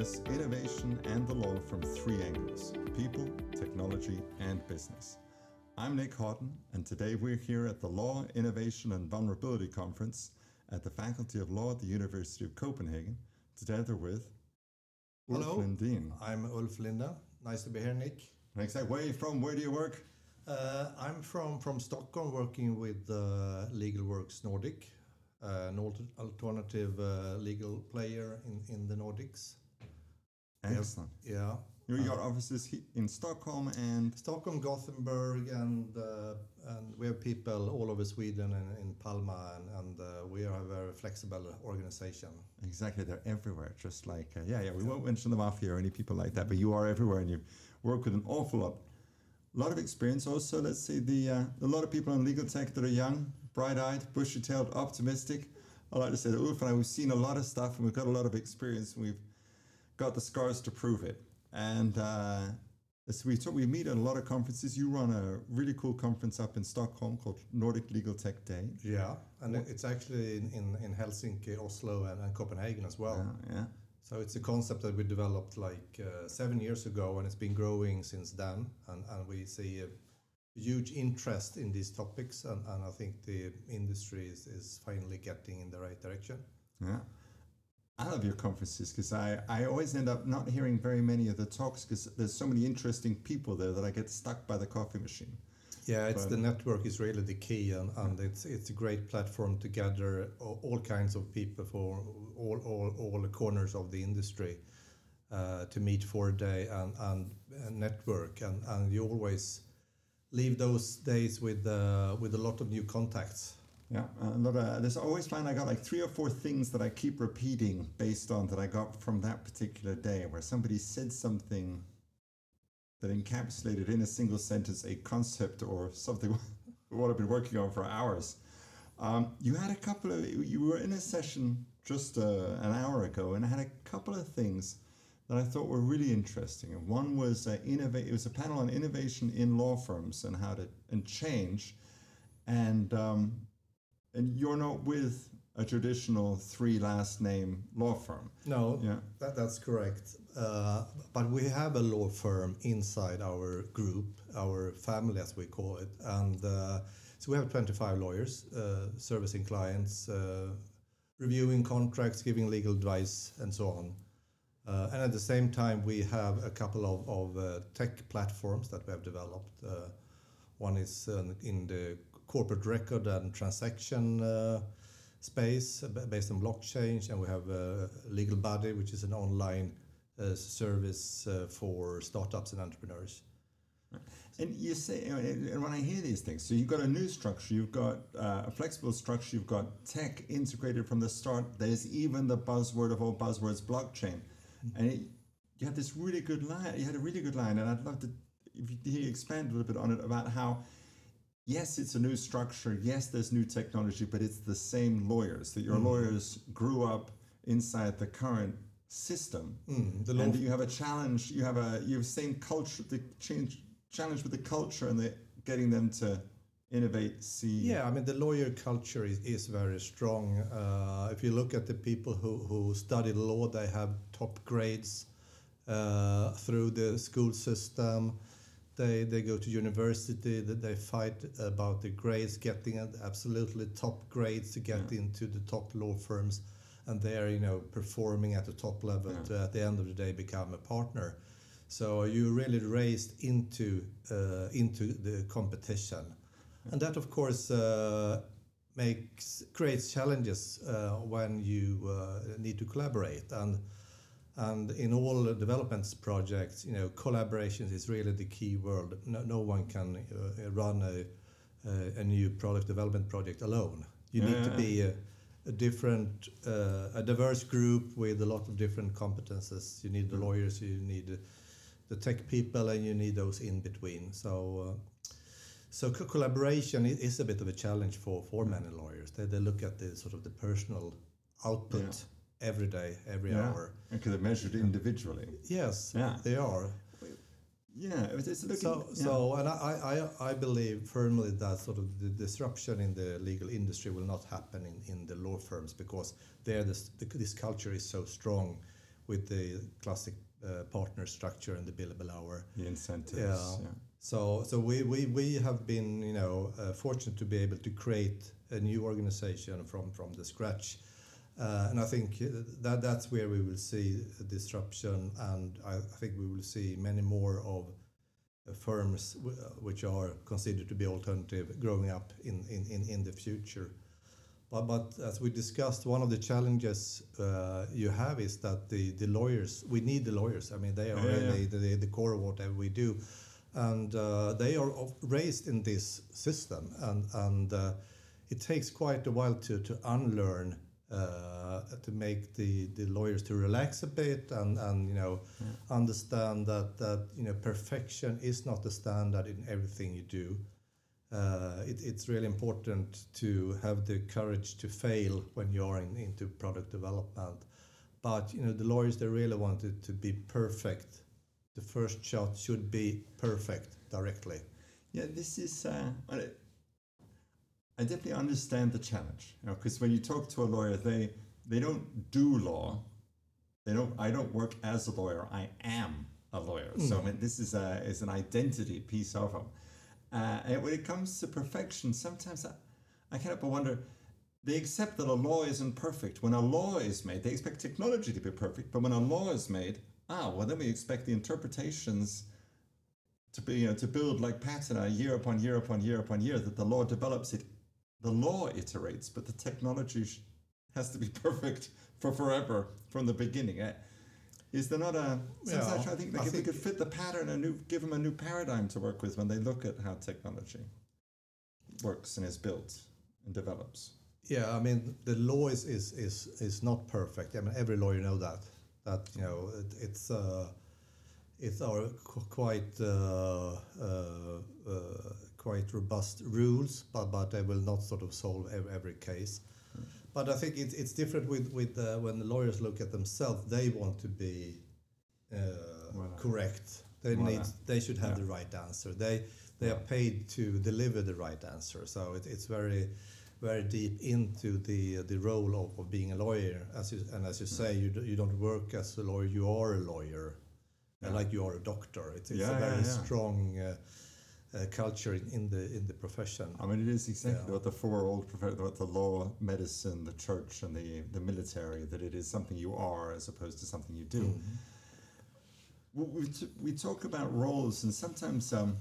address innovation and the law from three angles people, technology, and business. I'm Nick Hawtin, and today we're here at the Law, Innovation, and Vulnerability Conference at the Faculty of Law at the University of Copenhagen, together with Hello, Ulf Lindén. I'm Ulf Lindén. Nice to be here, Nick. Thanks. Where are you from? Where do you work? Uh, I'm from, from Stockholm, working with uh, LegalWorks Nordic, uh, an alternative uh, legal player in, in the Nordics. Excellent. Yeah. You got offices in Stockholm and Stockholm, Gothenburg, and uh, and we have people all over Sweden and in Palma, and, and uh, we are a very flexible organization. Exactly, they're everywhere. Just like uh, yeah, yeah. We won't mention the mafia or any people like that, but you are everywhere, and you work with an awful lot, lot of experience. Also, let's say the uh, a lot of people in legal tech that are young, bright-eyed, bushy-tailed, optimistic. I like to say that Ulf and I we've seen a lot of stuff, and we've got a lot of experience, and we've got the scars to prove it. And uh, as we talk, we meet at a lot of conferences. You run a really cool conference up in Stockholm called Nordic Legal Tech Day. Yeah, and it's actually in, in, in Helsinki, Oslo, and, and Copenhagen as well. Yeah, yeah. So it's a concept that we developed like uh, seven years ago, and it's been growing since then. And, and we see a huge interest in these topics, and, and I think the industry is, is finally getting in the right direction. Yeah. I love your conferences because I, I always end up not hearing very many of the talks because there's so many interesting people there that I get stuck by the coffee machine. Yeah, it's But- the network is really the key, and, and it's it's a great platform to gather all, kinds of people for all all, all the corners of the industry uh, to meet for a day and, and, and network, and, and you always leave those days with uh, with a lot of new contacts. Yeah, a lot of, there's always find I got like three or four things that I keep repeating based on that I got from that particular day where somebody said something that encapsulated in a single sentence a concept or something what I've been working on for hours. Um, you had a couple of you were in a session just uh, an hour ago and I had a couple of things that I thought were really interesting. And one was uh, innovate. It was a panel on innovation in law firms and how to and change. And um, and you're not with a traditional three last name law firm. No, Yeah. that, that's correct. Uh, but we have a law firm inside our group, our family as we call it, and uh, so we have 25 lawyers uh, servicing clients, uh, reviewing contracts, giving legal advice, and so on. Uh, and at the same time, we have a couple of, of uh, tech platforms that we have developed. Uh, one is uh, in the corporate record and transaction uh, space based on blockchain, and we have uh, Legal Buddy, which is an online uh, service uh, for startups and entrepreneurs. And you say, and when I hear these things, so you've got a new structure, you've got uh, a flexible structure, you've got tech integrated from the start. There's even the buzzword of all buzzwords, blockchain, and it, you had this really good line. You had a really good line, and I'd love to if you, hear you expand a little bit on it about how. Yes, it's a new structure. Yes, there's new technology, but it's the same lawyers that your lawyers grew up inside the current system Mm, the and you have a challenge you have a you have same culture the change challenge with the culture and the getting them to innovate see Yeah, I mean the lawyer culture is, is very strong. Uh, if you look at the people who, who study law, they have top grades uh, through the school system. They, they go to university. They, they fight about the grades, getting absolutely top grades to get into the top law firms, and they are you know performing at the top level to at the end of the day become a partner. So you're really raised into uh, into the competition, and that of course uh, makes creates challenges uh, when you uh, need to collaborate. And and in all the development projects, you know, collaboration is really the key word. No, no one can uh, run a, a, a new product development project alone. You need to be a, a different, uh, a diverse group with a lot of different competences. You need the lawyers, you need the tech people, and you need those in between. So. Uh, so co- collaboration is a bit of a challenge for, for many lawyers. They, they look at the sort of the personal output every day, every yeah hour. because they're measured individually Yes, Yeah. they are. yeah it's, looking So, yeah. so, and I, I, I believe firmly that sort of the disruption in the legal industry will not happen in, in the law firms because there this, this culture is so strong. with the classic uh, partner structure and the billable hour. The incentives. Yeah. yeah. So, so we, we, we have been, you know, uh, fortunate to be able to create a new organization from, from the scratch. Uh, and I think that that's where we will see disruption, and I, I think we will see many more of uh, firms uh, which are considered to be alternative growing up in, in, in, in the future. But, but as we discussed, one of the challenges uh, you have is that the, the lawyers, we need the lawyers. I mean, they are Yeah, yeah, the, the core of whatever we do. And uh, they are raised in this system. And, and uh, it takes quite a while to, to unlearn, uh, to make the, the lawyers to relax a bit and, and you know, understand that, that, you know, perfection is not the standard in everything you do uh, it, it's really important to have the courage to fail when you are in, into product development. But you know the lawyers they really want it to be perfect. The first shot should be perfect directly. Yeah, this is. Uh, I definitely understand the challenge, you know, because when you talk to a lawyer, they they don't do law. They don't. I don't work as a lawyer. I am a lawyer. So I mean, this is a is an identity piece of them. Uh, and when it comes to perfection, sometimes I, I kind of wonder. They accept that a law isn't perfect. When a law is made, they expect technology to be perfect. But when a law is made, ah, well, then we expect the interpretations to be you know, to build like patina year upon year upon year upon year that the law develops it the law iterates but the technology has to be perfect for forever from the beginning Eh, is there not a sometimes Yeah, I think like I if we think- could fit the pattern a new give them a new paradigm to work with when they look at how technology works and is built and develops Yeah, I mean the law is is is, is not perfect. I mean every lawyer know that that you know it, it's uh, it's our quite uh, uh, uh, quite robust rules, but but they will not sort of solve every, every case. But I think it's it's different with with uh, when the lawyers look at themselves. They want to be uh, correct. They need they should have Yeah. the right answer. They they are paid to deliver the right answer. So it, it's very very deep into the the role of, of being a lawyer. As you, and as you say, you do, you don't work as a lawyer. You are a lawyer, Yeah. like you are a doctor. It's, it's Yeah, a very strong uh, uh, culture in, in the in the profession. I mean, it is exactly Yeah. what the four old prof- what the law, medicine, the church, and the the military that it is something you are as opposed to something you do. Mm-hmm. we, we talk about roles and sometimes um,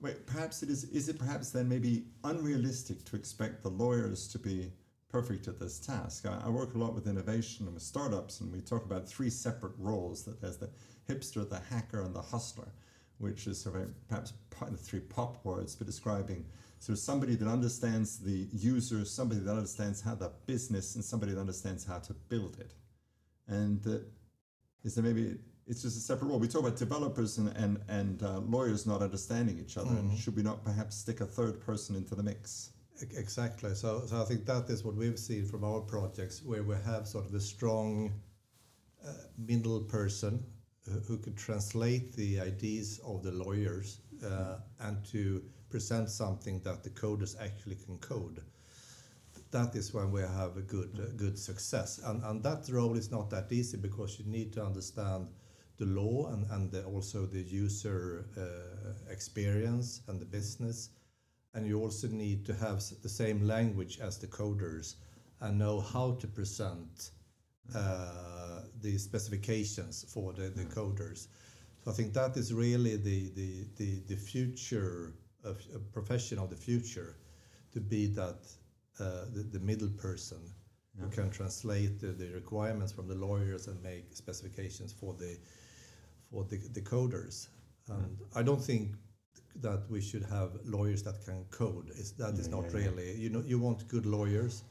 wait, perhaps it is is it perhaps then maybe unrealistic to expect the lawyers to be perfect at this task I, I work a lot with innovation and with startups and we talk about three separate roles that there's the hipster the hacker and the hustler which is sort of perhaps part of the three pop words for describing sort of somebody that understands the user somebody that understands how the business and somebody that understands how to build it and uh, is there maybe it's just a separate role. We talk about developers and and, and uh, lawyers not understanding each other, and should we not perhaps stick a third person into the mix? Exactly. So, so I think that is what we've seen from our projects, where we have sort of a strong uh, middle person who, could translate the ideas of the lawyers uh, and to present something that the coders actually can code. That is when we have a good uh, good success, and and that role is not that easy because you need to understand the law and and the, also the user uh, experience and the business and you also need to have the same language as the coders and know how to present uh, the specifications for the, the coders. So I think that is really the the the, the future of a profession of the future, to be that uh, the, the middle person who can translate the, the requirements from the lawyers and make specifications for the for the, the coders. And I don't think that we should have lawyers that can code. Is that is Yeah, not yeah, yeah. really. You know, you want good lawyers,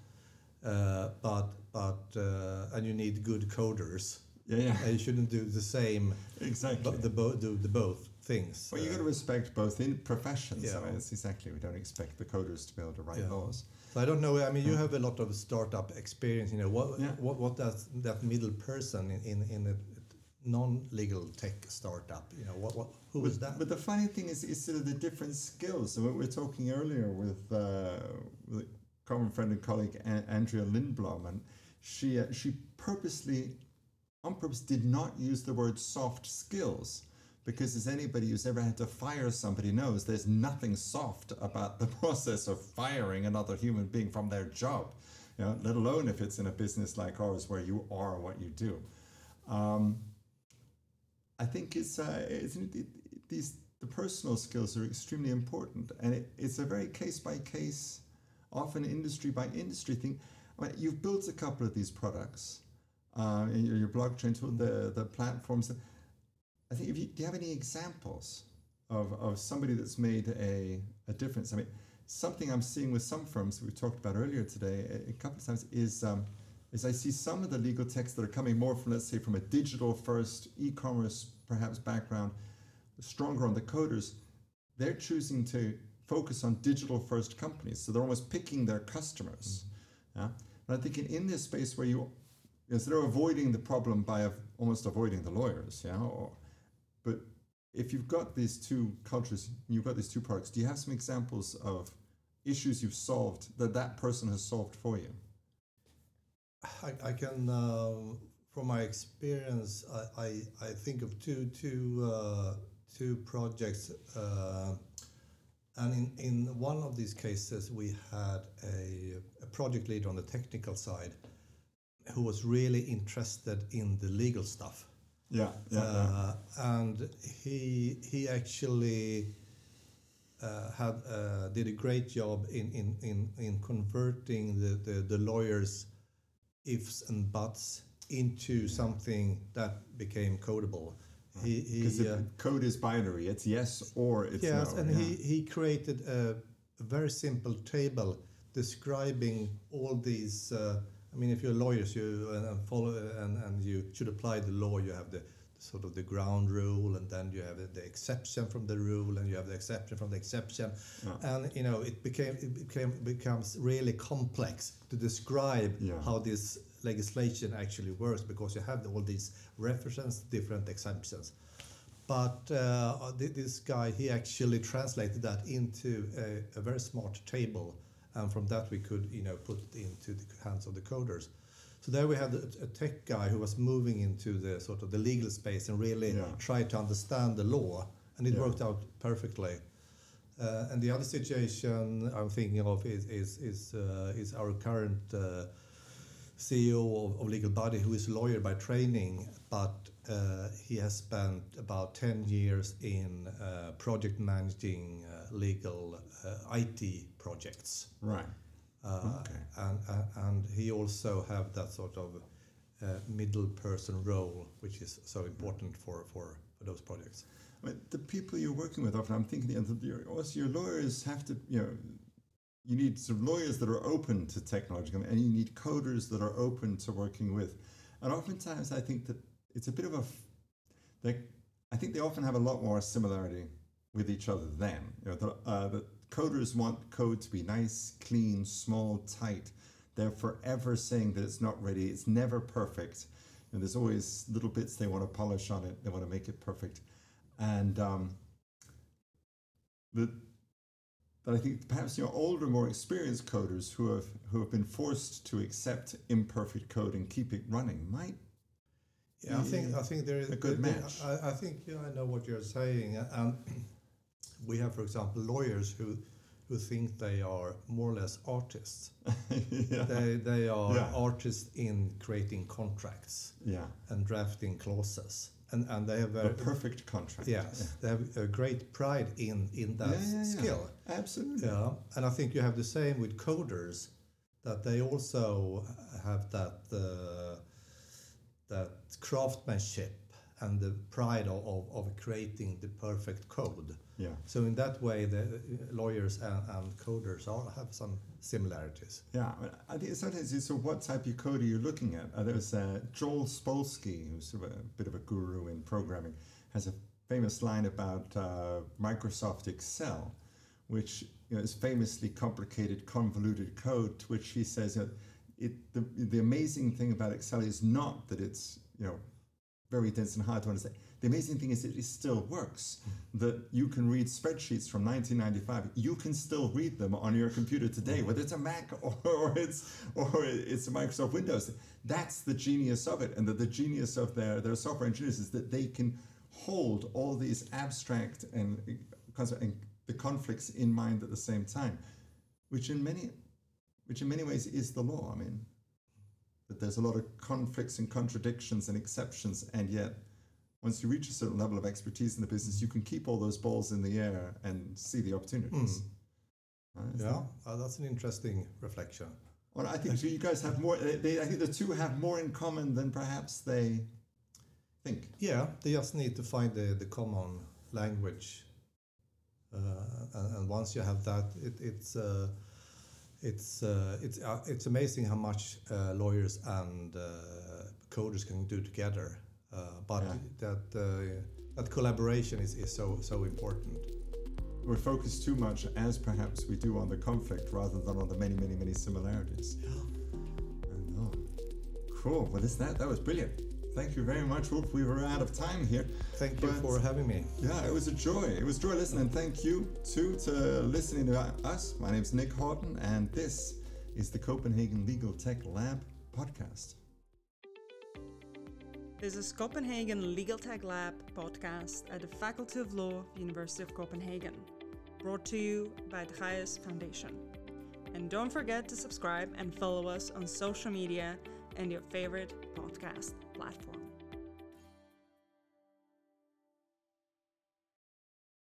uh, but but uh, and you need good coders. Yeah, yeah, And you shouldn't do the same. exactly. But the bo- do the both things. well, you Uh, got to respect both in professions. I Yeah. mean, it's exactly. We don't expect the coders to be able to write Yeah. laws. so I don't know. I mean, you have a lot of startup experience. You know, what Yeah. what what does that middle person in in, in a non-legal tech startup? You know, what what who is that? But the funny thing is, is sort of the different skills. So we were talking earlier with, uh, with common friend and colleague An- Andrea Lindblom, and she uh, she purposely on purpose did not use the word soft skills because as anybody who's ever had to fire somebody knows there's nothing soft about the process of firing another human being from their job you know, let alone if it's in a business like ours where you are what you do. Um, i think it's, uh, it, it, these the personal skills are extremely important and it, it's a very case by case often industry by industry thing I mean, you've built a couple of these products uh, in your, your blockchain tool, the, the platforms. I think if you, do you have any examples of, of somebody that's made a, a difference? I mean, something I'm seeing with some firms we talked about earlier today a, a couple of times is um, is I see some of the legal texts that are coming more from let's say from a digital first e-commerce perhaps background, stronger on the coders. They're choosing to focus on digital first companies, so they're almost picking their customers. Mm-hmm. Yeah? But I think in, in this space where you instead of avoiding the problem by av- almost avoiding the lawyers, yeah. Or, but if you've got these two cultures, you've got these two products. Do you have some examples of issues you've solved that that person has solved for you? I, I can, uh, from my experience, I, I, I, think of two two uh, two projects. Uh, and in, in one of these cases, we had a, a project leader on the technical side who was really interested in the legal stuff. Yeah, yeah, uh, yeah. and he he actually uh, had uh, did a great job in in in, in converting the, the, the lawyers' ifs and buts into something that became codable. He, he uh, code is binary; it's yes or it's yes, no. and yeah. he he created a, very simple table describing all these uh, I mean, if you're lawyers, you and follow and, and you should apply the law. You have the, the sort of the ground rule, and then you have the exception from the rule, and you have the exception from the exception, yeah. and you know it became it became becomes really complex to describe yeah. how this legislation actually works because you have all these references, different exemptions. But uh, this guy, he actually translated that into a, a very smart table and from that we could you know put it into the hands of the coders. So there we had a, a tech guy who was moving into the sort of the legal space and really yeah. try to understand the law, and it yeah. worked out perfectly. Uh, and the other situation I'm thinking of is is is, uh, is our current uh, CEO of, of, Legal Buddy, who is a lawyer by training, but uh, he has spent about 10 years in uh, project managing uh, legal IT projects. Right. okay. And, and he also have that sort of middle person role, which is so important for, for, for those projects. I mean, the people you're working with often, I'm thinking also your lawyers have to, you know, you need some lawyers that are open to technology, and you need coders that are open to working with. And oftentimes, I think that it's a bit of a. They, I think they often have a lot more similarity with each other than you know, the, uh, the coders want code to be nice, clean, small, tight. They're forever saying that it's not ready. It's never perfect. And there's always little bits they want to polish on it. They want to make it perfect. And um, the but I think perhaps you know older, more experienced coders who have who have been forced to accept imperfect code and keep it running might yeah, I think I think there is a good there, match. I, I think yeah, I know what you're saying, uh, um, and we have, for example, lawyers who who think they are more or less artists. yeah. They they are yeah. artists in creating contracts. Yeah. And drafting clauses. And, and they have a, perfect contract. Yes, yeah. they have a great pride in in that skill. Absolutely. Yeah, and I think you have the same with coders, that they also have that. Uh, that craftsmanship and the pride of, of, of, creating the perfect code. Yeah. So in that way, the lawyers and, and coders all have some similarities. Yeah, I think sometimes it's so what type of code are you looking at? Uh, there's uh, Joel Spolsky, who's sort of a bit of a guru in programming, has a famous line about uh, Microsoft Excel, which you know, is famously complicated, convoluted code, to which he says that it the, the amazing thing about Excel is not that it's you know very dense and hard to understand. The amazing thing is it still works. Mm-hmm. That you can read spreadsheets from 1995. You can still read them on your computer today, mm-hmm. whether it's a Mac or, or it's or it's a Microsoft Windows. That's the genius of it, and that the genius of their their software engineers is that they can hold all these abstract and, and the conflicts in mind at the same time, which in many which in many ways is the law. I mean, that there's a lot of conflicts and contradictions and exceptions, and yet once you reach a certain level of expertise in the business, you can keep all those balls in the air and see the opportunities. Mm. yeah, that? uh, that's an interesting reflection. Well, I think you guys have more. They, I think the two have more in common than perhaps they think. Yeah, they just need to find the, the common language, uh, and, and, once you have that, it, it's. Uh, it's uh, it's uh, it's amazing how much uh, lawyers and uh, coders can do together. Uh, but yeah. that uh, that collaboration is, is so so important. We focus too much, as perhaps we do, on the conflict rather than on the many many many similarities. Yeah. Cool. Well, this that that was brilliant. Thank you very much, Ulf. We were out of time here. Thank you for having me. Yeah, it was a joy. It was joy listening. Thank you too to listening to us. My name is Nick Hawtin, and this is the Copenhagen Legal Tech Lab podcast. This is Copenhagen Legal Tech Lab podcast at the Faculty of Law, University of Copenhagen, brought to you by the Hayes Foundation. And don't forget to subscribe and follow us on social media and your favorite podcast platform.